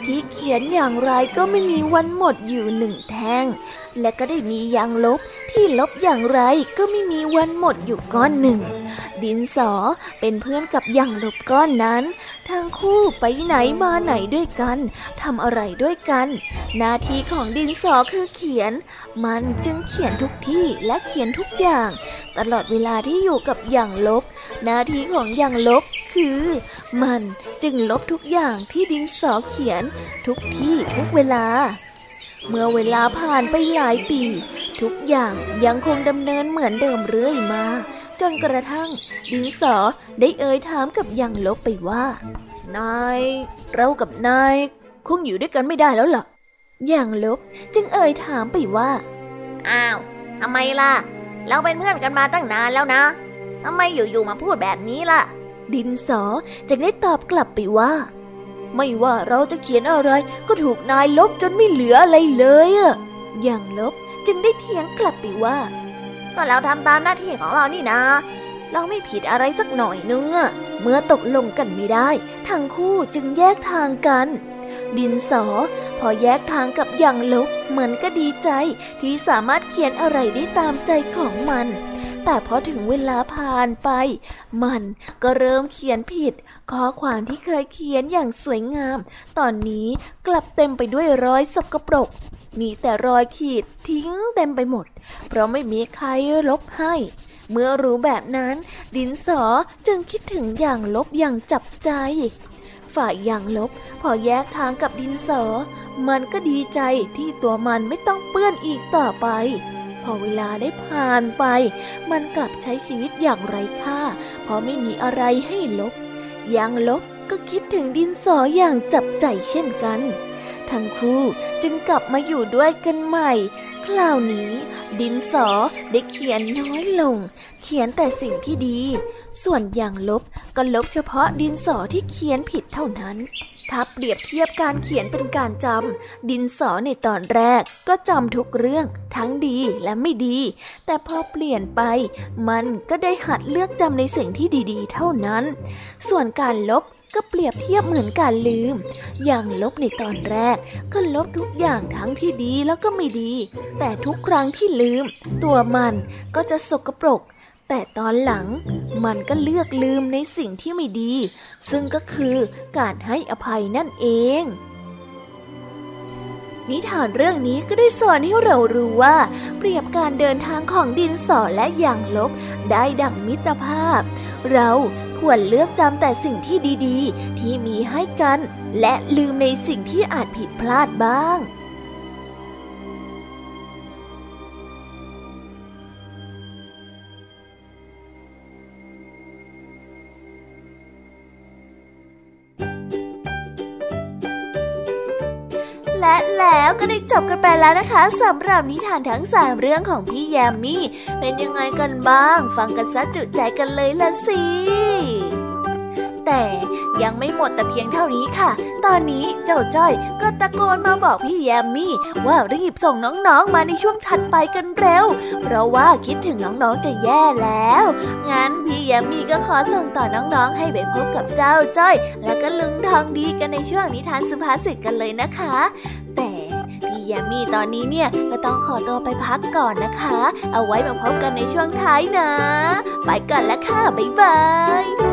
ที่เขียนอย่างไรก็ไม่มีวันหมดอยู่หนึ่งแท่ง และก็ได้มียางลบที่ลบอย่างไรก็ไม่มีวันหมดอยู่ก้อนหนึ่ง ดินสอเป็นเพื่อนกับยางลบก้อนนั้น ทั้งคู่ไปไหนมาไหนด้วยกันทำอะไรด้วยกัน หน้าที่ของดินสอคือเขียน มันจึงเขียนทุกที่และเขียนทุกอย่าง ตลอดเวลาที่อยู่กับอย่างลบ หน้าที่ของอย่างลบคือ มันจึงลบทุกอย่างที่ดินสอเขียนทุกที่ทุกเวลา เมื่อเวลาผ่านไปหลายปี ทุกอย่างยังคงดำเนินเหมือนเดิมเรื่อยมา จนกระทั่ง ดินสอได้เอ่ยถามกับอย่างลบไปว่า นาย เรากับนาย คงอยู่ด้วยกันไม่ได้แล้วล่ะอย่างลบจึงเอ่ยถามไปว่า อ้าวทำไมล่ะ เราเป็นเพื่อนกันมาตั้งนานแล้วนะทำไมอยู่ๆมาพูดแบบนี้ล่ะ ดินสอจึงได้ตอบกลับไปว่า ไม่ว่าเราจะเขียนอะไรก็ถูกนายลบจนไม่เหลืออะไรเลยอะอย่างลบจึงได้เถียงกลับไปว่า ก็เราทำตามหน้าที่ของเรานี่นะ เราไม่ผิดอะไรสักหน่อยนึงอะเมื่อตกลงกันไม่ได้ ทั้งคู่จึงแยกทางกัน ดินสอ พอแยกทางกับอย่างลบ มันก็ดีใจที่สามารถเขียนอะไรได้ตามใจของมัน แต่พอถึงเวลาผ่านไป มันก็เริ่มเขียนผิด ข้อความที่เคยเขียนอย่างสวยงาม ตอนนี้กลับเต็มไปด้วยรอยสกปรก มีแต่รอยขีดทิ้งเต็มไปหมด เพราะไม่มีใครลบให้เมื่อรู้แบบนั้น ดินสอจึงคิดถึงอย่างลบอย่างจับใจ ฝ่ายอย่างลบ พอแยกทางกับดินสอ มันก็ดีใจที่ตัวมันไม่ต้องเปื้อนอีกต่อไป พอเวลาได้ผ่านไป มันกลับใช้ชีวิตอย่างไร้ค่า เพราะไม่มีอะไรให้ลบ อย่างลบก็คิดถึงดินสออย่างจับใจเช่นกัน ทั้งคู่จึงกลับมาอยู่ด้วยกันใหม่ คราวนี้ดินสอได้เขียนน้อยลง เขียนแต่สิ่งที่ดี ส่วนอย่างลบก็ลบเฉพาะดินสอที่เขียนผิดเท่านั้น ถ้าเปรียบเทียบการเขียนเป็นการจำดินสอในตอนแรกก็จำทุกเรื่องทั้งดีและไม่ดี แต่พอเปลี่ยนไป มันก็ได้หัดเลือกจำในสิ่งที่ดี ๆ เท่านั้น ส่วนการลบ ก็เปรียบเทียบเหมือนการลืม อย่างลบในตอนแรก ก็ลบทุกอย่างทั้งที่ดีแล้วก็ไม่ดี แต่ทุกครั้งที่ลืม ตัวมันก็จะสกปรก แต่ตอนหลังมันก็เลือกลืมในสิ่งที่ไม่ดี ซึ่งก็คือการให้อภัยนั่นเอง นิทานเรื่องนี้ก็ได้สอนให้เรารู้ว่า เปรียบการเดินทางของดินสอและอย่างลบ ได้ดังมิตรภาพ เราควรเลือกจำแต่สิ่งที่ดีๆ ที่มีให้กัน และลืมในสิ่งที่อาจผิดพลาดบ้าง แล้วก็ได้จบกันไปแล้วนะคะสำหรับนิทานทั้งสามเรื่องของพี่แยมมี่ เป็นยังไงกันบ้าง ฟังกันซะจุใจกันเลยละสิแต่ยังไม่หมดแต่เพียงเท่านี้ค่ะ ตอนนี้เจ้าจ้อยก็ตะโกนมาบอกพี่แยมมี่ว่ารีบส่งน้องๆมาในช่วงถัดไปกันเร็ว เพราะว่าคิดถึงน้องๆจะแย่แล้ว งั้นพี่แยมมี่ก็ขอส่งต่อน้องๆ ให้ไปพบกับเจ้าจ้อย และก็ลุงทองดีกันในช่วงนิทานสุภาษิตกันเลยนะคะ ยมมี่ตอนนี้เนี่ยก็ต้องขอตัวไปพักก่อนนะคะ เอาไว้มาพบกันในช่วงท้ายนะ ไปก่อนละค่ะ บ๊ายบาย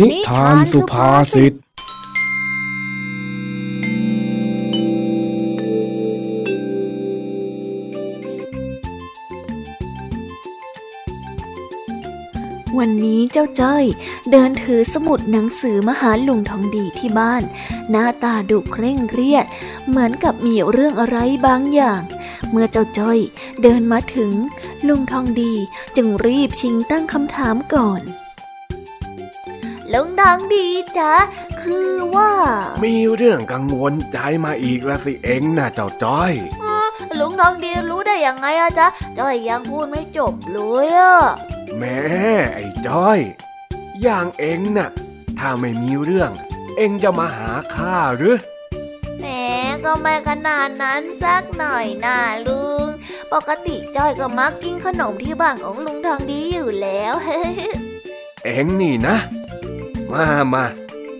นิทานสุภาษิต วันนี้เจ้าจ้อยเดินถือสมุดหนังสือมาหาลุงทองดีที่บ้าน หน้าตาดุเคร่งเครียด เหมือนกับมีเรื่องอะไรบางอย่าง เมื่อเจ้าจ้อยเดินมาถึง ลุงทองดีจึงรีบชิงตั้งคำถามก่อน ลุงทองดีจ๊ะ คือว่า มีเรื่องกังวลใจมาอีกละสิเองนะเจ้าจ้อยลุงทองดีรู้ได้ยังไงอะจ๊ะจ้อยยังพูดไม่จบเลยอะแม่ไอ้จ้อย อย่างเองน่ะ ถ้าไม่มีเรื่อง เองจะมาหาข้าหรือแหมก็ไม่ขนาดนั้นสักหน่อยนะลุง ปกติจ้อยก็มักกินขนมที่บ้านของลุงทองดีอยู่แล้วเอ็งนี่นะ มามา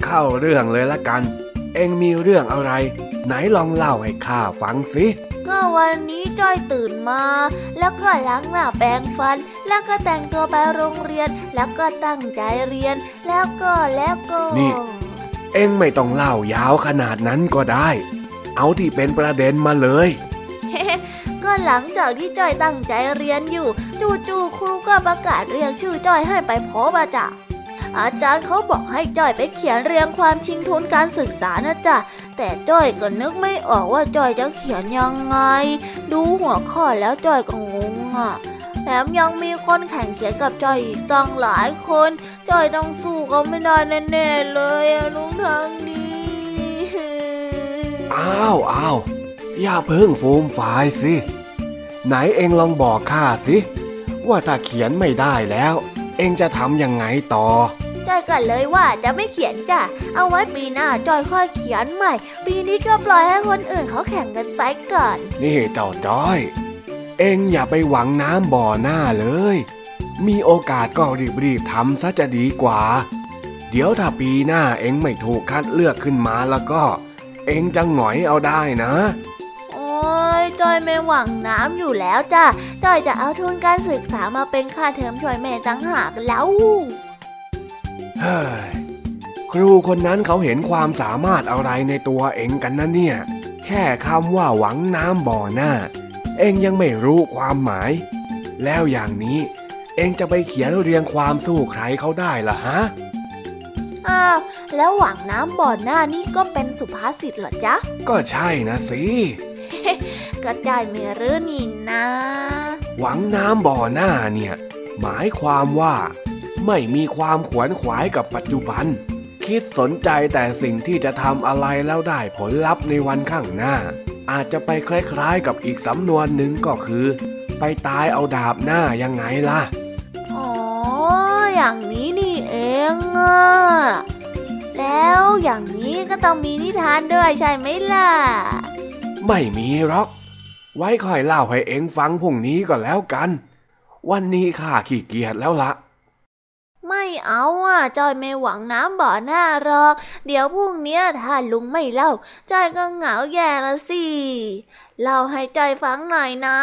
เข้าเรื่องเลยละกัน เอ็งมีเรื่องอะไร ไหนลองเล่าให้ข้าฟังสิก็วันนี้จ้อยตื่นมา แล้วก็ล้างหน้าแปรงฟัน แล้วก็แต่งตัวไปโรงเรียน แล้วก็ตั้งใจเรียน แล้วก็แล้วก็ นี่ เอ็งไม่ต้องเล่ายาวขนาดนั้นก็ได้ เอาที่เป็นประเด็นมาเลย ก็หลังจากที่จ้อยตั้งใจเรียนอยู่ จู่ๆครูก็ประกาศเรียกชื่อจ้อยให้ไปพบอาจารย์อาจารย์เขาบอกให้จ้อยไปเขียนเรียงความชิงทุนการศึกษานะจ๊ะแต่จ้อยก็นึกไม่ออกว่าจ้อยจะเขียนยังไง ดูหัวข้อแล้วจ้อยก็งงอะแถมยังมีคนแข่งเขียนกับจอยอีกตั้งหลายคน จอยต้องสู้เขาไม่ได้แน่ๆเลยลุงทางนี้ อ้าวอ้าว อย่าเพิ่งฟูมฝายสิ ไหนเองลองบอกข้าสิ ว่าถ้าเขียนไม่ได้แล้ว เองจะทำยังไงต่อจอยกันเลยว่าจะไม่เขียนจ้ะ เอาไว้ปีหน้าจอยค่อยเขียนใหม่ ปีนี้ก็ปล่อยให้คนอื่นเขาแข่งกันไปก่อน นี่เจ้าจ้อย เอ็งอย่าไปหวังน้ำบ่อหน้าเลย มีโอกาสก็รีบๆทำซะจะดีกว่า เดี๋ยวถ้าปีหน้าเอ็งไม่ถูกคัดเลือกขึ้นมาแล้วก็ เอ็งจะหงอยเอาได้นะโอ้ย จอยไม่หวังน้ำอยู่แล้วจ้ะจอยจะเอาทุนการศึกษามาเป็นค่าเทอมช่วยแม่ตั้งหากแล้วเฮ้ยครูคนนั้นเขาเห็นความสามารถอะไรในตัวเอ็งกันนะเนี่ย แค่คำว่าหวังน้ำบ่อหน้า เอ็งยังไม่รู้ความหมาย แล้วอย่างนี้ เอ็งจะไปเขียนเรียงความสู้ใครเขาได้ล่ะฮะอ้าวแล้วหวังน้ำบ่อหน้านี่ก็เป็นสุภาษิตเหรอจ๊ะ ก็ใช่นะสิ ก็จอยมีหรือนี่นะ หวังน้ำบ่อหน้าเนี่ย หมายความว่า ไม่มีความขวนขวายกับปัจจุบัน คิดสนใจแต่สิ่งที่จะทำอะไรแล้วได้ผลลัพธ์ในวันข้างหน้า อาจจะไปคล้ายๆกับอีกสำนวนหนึ่งก็คือ ไปตายเอาดาบหน้ายังไงล่ะ อ๋อ อย่างนี้นี่เองอะแล้วอย่างนี้ก็ต้องมีนิทานด้วยใช่ไหมล่ะ ไม่มีหรอก ไว้ค่อยเล่าให้เอ็งฟังพรุ่งนี้ก็แล้วกัน วันนี้ข้าขี้เกียจแล้วละไม่เอาอะจอยไม่หวังน้ำบ่อหน้าหรอก เดี๋ยวพรุ่งเนี้ยถ้าลุงไม่เล่าจอยก็เหงาแย่ละสิ เล่าให้จอยฟังหน่อยนะ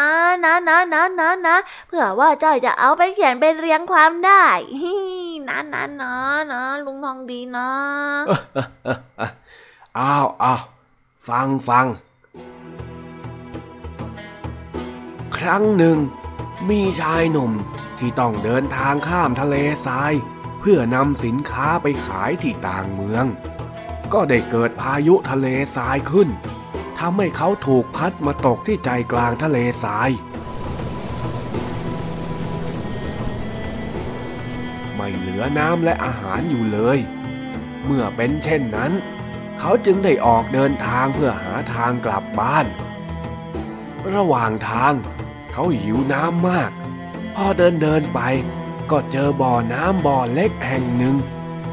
นะนะนะนะนะเผื่อว่าจอยจะเอาไปเขียนเป็นเรียงความได้ฮินะนะนะนะลุงทองดีนะอ้าวอ้าวฟังฟัง ครั้งหนึ่ง มีชายหนุ่มที่ต้องเดินทางข้ามทะเลทราย เพื่อนำสินค้าไปขายที่ต่างเมือง ก็ได้เกิดพายุทะเลทรายขึ้นทำให้เขาถูกพัดมาตกที่ใจกลางทะเลทราย ไม่เหลือน้ำและอาหารอยู่เลย เมื่อเป็นเช่นนั้น เขาจึงได้ออกเดินทางเพื่อหาทางกลับบ้าน ระหว่างทางเเขาหิวน้ำมาก พอเดินเดินไป ก็เจอบ่อน้ำบ่อเล็กแห่งหนึ่ง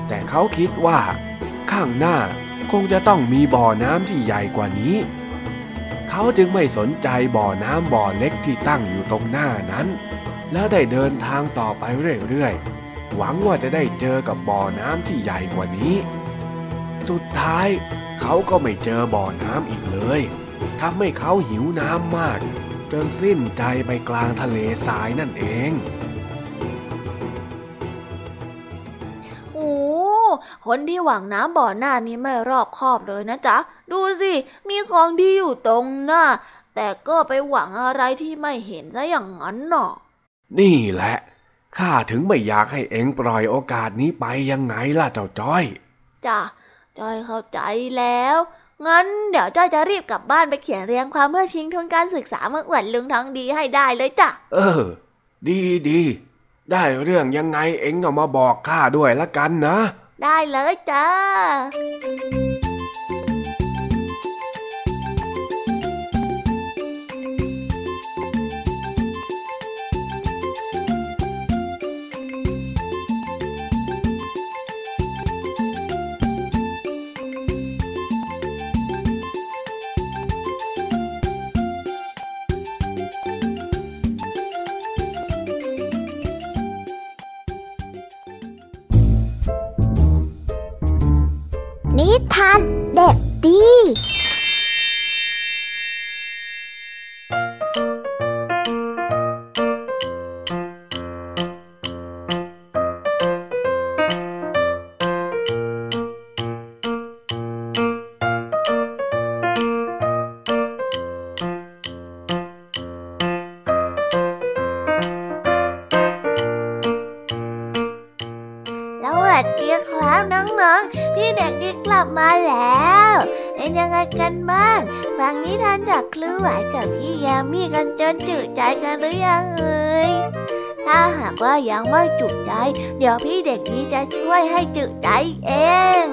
แต่เขาคิดว่า ข้างหน้าคงจะต้องมีบ่อน้ำที่ใหญ่กว่านี้ เขาจึงไม่สนใจบ่อน้ำบ่อเล็กที่ตั้งอยู่ตรงหน้านั้น แล้วได้เดินทางต่อไปเรื่อยๆ หวังว่าจะได้เจอกับบ่อน้ำที่ใหญ่กว่านี้ สุดท้ายเขาก็ไม่เจอบ่อน้ำอีกเลยทำให้เขาหิวน้ำมาก จนสิ้นใจไปกลางทะเลทรายนั่นเองโอ้คนที่หวังน้ำบ่อหน้านี้ไม่รอบคอบเลยนะจ๊ะ ดูสิ มีของดีอยู่ตรงหน้า แต่ก็ไปหวังอะไรที่ไม่เห็นซะอย่างนั้นเนาะนี่แหละ ข้าถึงไม่อยากให้เอ็งปล่อยโอกาสนี้ไปยังไงล่ะเจ้าจ้อย จ้ะจอยเข้าใจแล้ว งั้นเดี๋ยวจอยจะรีบกลับบ้านไปเขียนเรียงความเพื่อชิงทุนการศึกษามาอวดลุงทองดีให้ได้เลยจ้ะ เออ ดีดี ได้เรื่องยังไงเอ็งเอามาบอกข้าด้วยละกันนะ ได้เลยจ้า ยังไม่จุใจ เดี๋ยวพี่เด็กดีจะช่วยให้จุใจเอง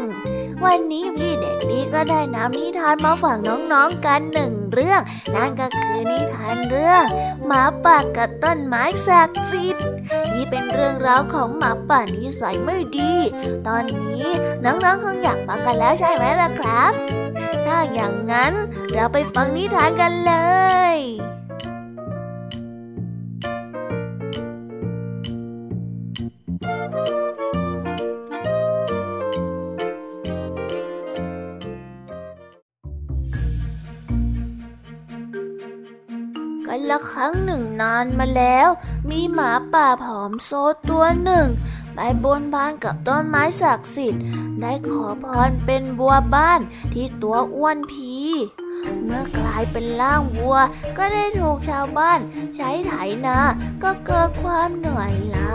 วันนี้พี่เด็กดีก็ได้นำนิทานมาฝากน้องๆกันหนึ่งเรื่อง นั่นก็คือนิทานเรื่องหมาป่ากับต้นไม้ศักดิ์สิทธิ์ที่เป็นเรื่องราวของหมาป่านิสัยไม่ดี ตอนนี้น้องๆคงอยากฟังกันแล้วใช่ไหมล่ะครับ ถ้าอย่างนั้นเราไปฟังนิทานกันเลย นึ่งนานมาแล้ว มีหมาป่าผอมโซตัวหนึ่ง ไปบนบานกับต้นไม้ศักดิ์สิทธิ์ ได้ขอพรเป็นบัวบ้านที่ตัวอ้วนพีเมื่อกลายเป็นล่างวัว ก็ได้ถูกชาวบ้าน ใช้ไถนา ก็เกิดความเหนื่อยล้า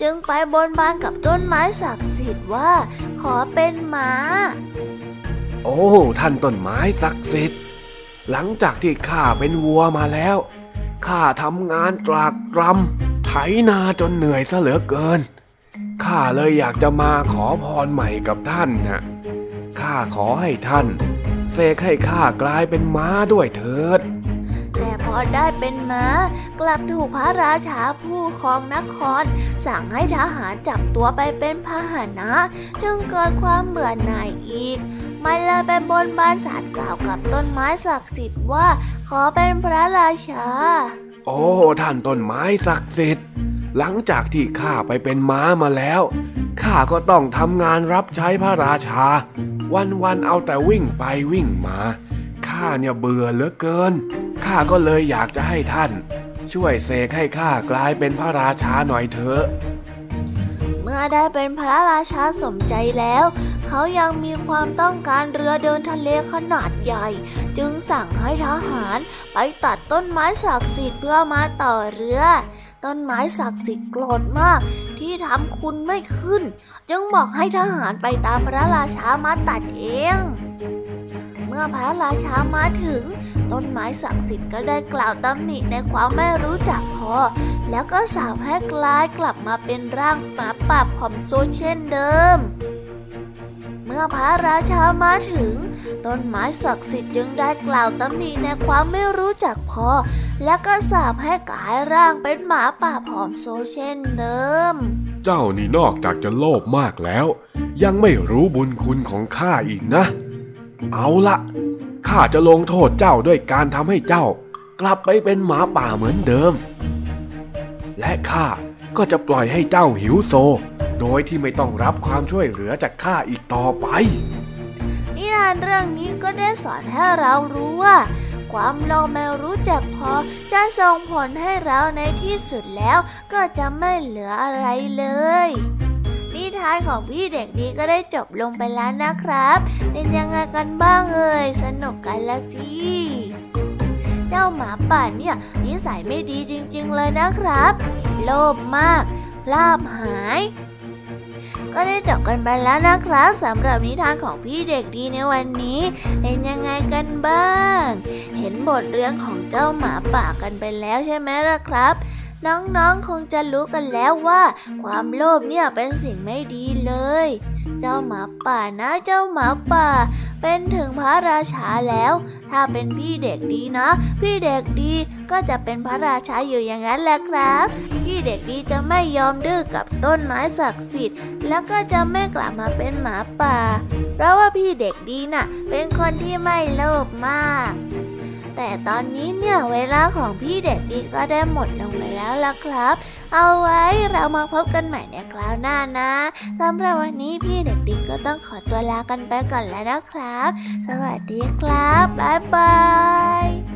จึงไปบนบานกับต้นไม้ศักดิ์สิทธิ์ว่า ขอเป็นหมา โอ้ ท่านต้นไม้ศักดิ์สิทธิ์หลังจากที่ข้าเป็นวัวมาแล้ว ข้าทำงานตรากตรำไถนาจนเหนื่อยซะเหลือเกิน ข้าเลยอยากจะมาขอพรใหม่กับท่านนะข้าขอให้ท่านเสกให้ข้ากลายเป็นม้าด้วยเถิด แต่พอได้เป็นม้ากลับถูกพระราชาผู้ครองนคร สั่งให้ทหารจับตัวไปเป็นพาหนะ จึงเกิดความเบื่อหน่ายอีก มันเลยไปบนบานสารกล่าวกับต้นไม้ศักดิ์สิทธิ์ว่า ขอเป็นพระราชา โอ้ท่านต้นไม้ศักดิ์สิทธิ์ หลังจากที่ข้าไปเป็นม้ามาแล้วข้าก็ต้องทำงานรับใช้พระราชา วันๆเอาแต่วิ่งไปวิ่งมาข้าเนี่ยเบื่อเหลือเกินข้าก็เลยอยากจะให้ท่าน ช่วยเสกให้ข้ากลายเป็นพระราชาหน่อยเถอะ เมื่อได้เป็นพระราชาสมใจแล้ว เขายังมีความต้องการเรือเดินทะเลขนาดใหญ่ จึงสั่งให้ทหารไปตัดต้นไม้ศักดิ์สิทธิ์เพื่อมาต่อเรือ ต้นไม้ศักดิ์สิทธิ์โกรธมากที่ทำคุณไม่ขึ้น จึงบอกให้ทหารไปตามพระราชามาตัดเองเมื่อพระราชามาถึง ต้นไม้ศักดิ์สิทธิ์ก็ได้กล่าวตำหนิในความไม่รู้จักพอ แล้วก็สาบให้กลายกลับมาเป็นร่างหมาป่าผอมโซเช่นเดิม เมื่อพระราชามาถึง ต้นไม้ศักดิ์สิทธิ์จึงได้กล่าวตำหนิในความไม่รู้จักพอ แล้วก็สาบให้กลายร่างเป็นหมาป่าผอมโซเช่นเดิม เจ้านี่นอกจากจะโลภมากแล้ว ยังไม่รู้บุญคุณของข้าอีกนะ เอาละข้าจะลงโทษเจ้าด้วยการทำให้เจ้า กลับไปเป็นหมาป่าเหมือนเดิม และข้าก็จะปล่อยให้เจ้าหิวโซ โดยที่ไม่ต้องรับความช่วยเหลือจากข้าอีกต่อไป นิทานเรื่องนี้ก็ได้สอนให้เรารู้ว่า ความโลภไม่รู้จักพอจะส่งผลให้เราในที่สุดแล้วก็จะไม่เหลืออะไรเลยนิทานของพี่เด็กดีก็ได้จบลงไปแล้วนะครับ เป็นยังไงกันบ้างเอ่ยสนุกกันละสิเจ้าหมาป่าเนี่ยนิสัยไม่ดีจริงๆเลยนะครับ โลภมากลาบหาย ก็ได้จบกันไปแล้วนะครับสำหรับนิทานของพี่เด็กดีในวันนี้ เป็นยังไงกันบ้าง เห็นบทเรื่องของเจ้าหมาป่ากันไปแล้วใช่ไหมล่ะครับน้องๆ คงจะรู้กันแล้วว่า ความโลภเนี่ยเป็นสิ่งไม่ดีเลย เจ้าหมาป่านะเจ้าหมาป่า เป็นถึงพระราชาแล้ว ถ้าเป็นพี่เด็กดีนะ พี่เด็กดี ก็จะเป็นพระราชาอยู่อย่างนั้นแหละครับพี่เด็กดีจะไม่ยอมดื้อกับต้นไม้ศักดิ์สิทธิ์ แล้วก็จะไม่กลับมาเป็นหมาป่า เพราะว่าพี่เด็กดีน่ะ เป็นคนที่ไม่โลภมาก แต่ตอนนี้เนี่ยเวลาของพี่เด็กดีก็ได้หมดลงไปแล้วล่ะครับ เอาไว้เรามาพบกันใหม่ในคราวหน้านะสำหรับวันนี้พี่เด็กดีก็ต้องขอตัวลากันไปก่อนแล้วนะครับ สวัสดีครับบ๊ายบาย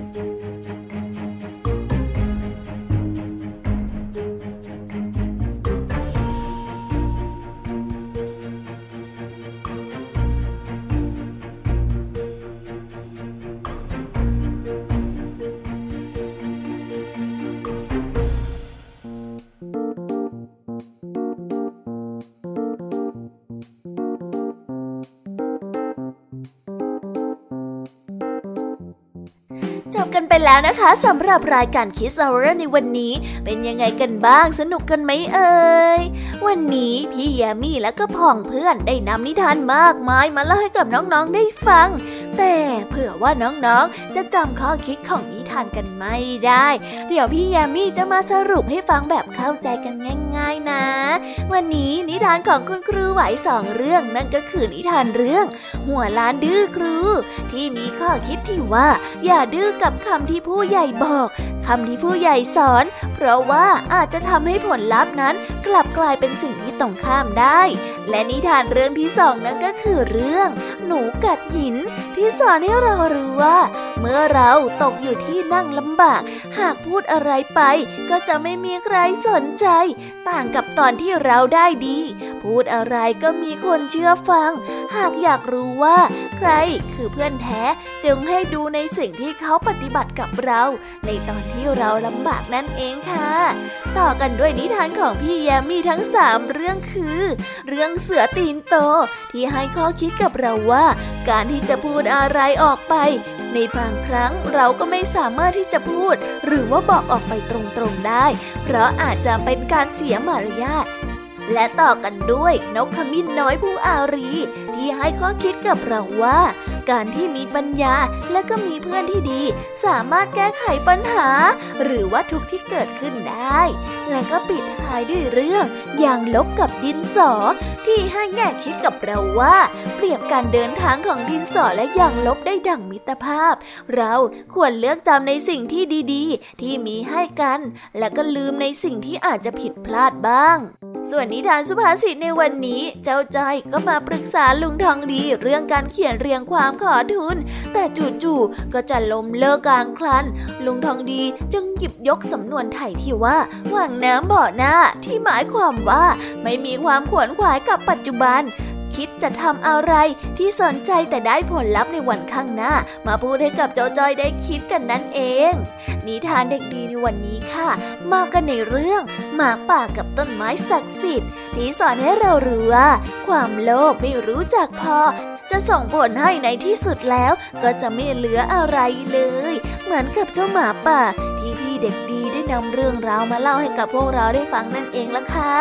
แล้วนะคะสำหรับรายการคิสเอาเรในวันนี้ เป็นยังไงกันบ้างสนุกกันไหมเอ่ยวันนี้พี่แยมี่และก็พ่องเพื่อนได้นำนิทานมากมายมาเล่าให้กับน้องๆได้ฟัง แต่เผื่อว่าน้องๆจะจำข้อคิดของนิ ทานกันไม่ได้ เดี๋ยวพี่แยมมี่จะมาสรุปให้ฟังแบบเข้าใจกันง่าย ๆนะ วันนี้นิทานของคุณครูไหวสองเรื่องนั่นก็คือนิทานเรื่อง หัวล้านดื้อครู ที่มีข้อคิดที่ว่า อย่าดื้อกับคำที่ผู้ใหญ่บอกคำที่ผู้ใหญ่สอน เพราะว่าอาจจะทำให้ผลลัพธ์นั้น กลับกลายเป็นสิ่งที่ตรงข้ามได้ และนิทานเรื่องที่สองนั่นก็คือเรื่อง หนูกัดหิน ที่สอนให้เรารู้ว่า เมื่อเราตกอยู่ที่นั่งลำบาก หากพูดอะไรไป ก็จะไม่มีใครสนใจ ต่างกับตอนที่เราได้ดี พูดอะไรก็มีคนเชื่อฟัง หากอยากรู้ว่า ใครคือเพื่อนแท้จึงให้ดูในสิ่งที่เขาปฏิบัติกับเรา ในตอนที่เราลำบากนั่นเองค่ะ ต่อกันด้วยนิทานของพี่แยมมีทั้งสามเรื่องคือ เรื่องเสือตีนโตที่ให้ข้อคิดกับเราว่า การที่จะพูดอะไรออกไป ในบางครั้งเราก็ไม่สามารถที่จะพูด หรือว่าบอกออกไปตรงๆได้ เพราะอาจจะเป็นการเสียมารยาทและต่อกันด้วยนกขมิ้นน้อยผู้อารี ที่ให้ข้อคิดกับเราว่า การที่มีปัญญาและก็มีเพื่อนที่ดี สามารถแก้ไขปัญหา หรือว่าทุกที่เกิดขึ้นได้ และก็ปิดท้ายด้วยเรื่องอย่างลบกับดินสอ ที่ให้แง่คิดกับเราว่า เปรียบการเดินทางของดินสอและอย่างลบได้ดั่งมิตรภาพ เราควรเลือกจำในสิ่งที่ดีๆ ที่มีให้กัน และก็ลืมในสิ่งที่อาจจะผิดพลาดบ้าง ส่วนนิทานสุภาษิตในวันนี้เจ้าใจก็มาปรึกษาลุงงทองดีเรื่องการเขียนเรียงความขอทุน แต่จู่ๆก็จะล้มเลิกกลางคลัน ลุงทองดีจึงหยิบยกสำนวนไทยที่ว่าหว่างน้ำบ่อหน้าที่หมายความว่าไม่มีความขวนขวายกับปัจจุบัน คิดจะทำอะไรที่สนใจแต่ได้ผลลัพธ์ในวันข้างหน้า มาพูดให้กับเจ้าจอยได้คิดกันนั่นเอง นิทานเด็กดีในวันนี้ค่ะ มากันในเรื่อง หมาป่ากับต้นไม้ศักดิ์สิทธิ์ที่สอนให้เรารู้ว่า ความโลภไม่รู้จักพอจะส่งผลให้ในที่สุดแล้วก็จะไม่เหลืออะไรเลย เหมือนกับเจ้าหมาป่าที่พี่เด็กดีได้นำเรื่องราวมาเล่าให้กับพวกเราได้ฟังนั่นเองละค่ะ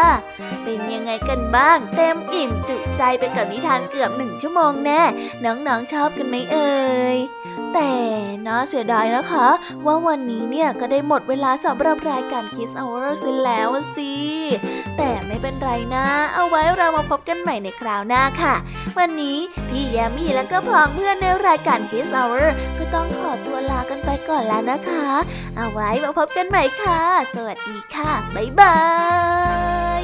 เป็นยังไงกันบ้าง เต็มอิ่มจุใจไปกับนิทานเกือบหนึ่งชั่วโมงแน่ น้องๆชอบกันไหมเอ่ยแต่น่าเสียดายนะคะ ว่าวันนี้เนี่ยก็ได้หมดเวลาสำหรับรายการ Kiss Hour ซิแล้วสิแต่ไม่เป็นไรนะ เอาไว้เรามาพบกันใหม่ในคราวหน้าค่ะ วันนี้พี่แยมมี่แล้วก็พองเพื่อนในรายการ Kiss Hour ก็ต้องขอตัวลากันไปก่อนแล้วนะคะ เอาไว้มาพบกันใหม่ค่ะ สวัสดีค่ะ บ๊ายบาย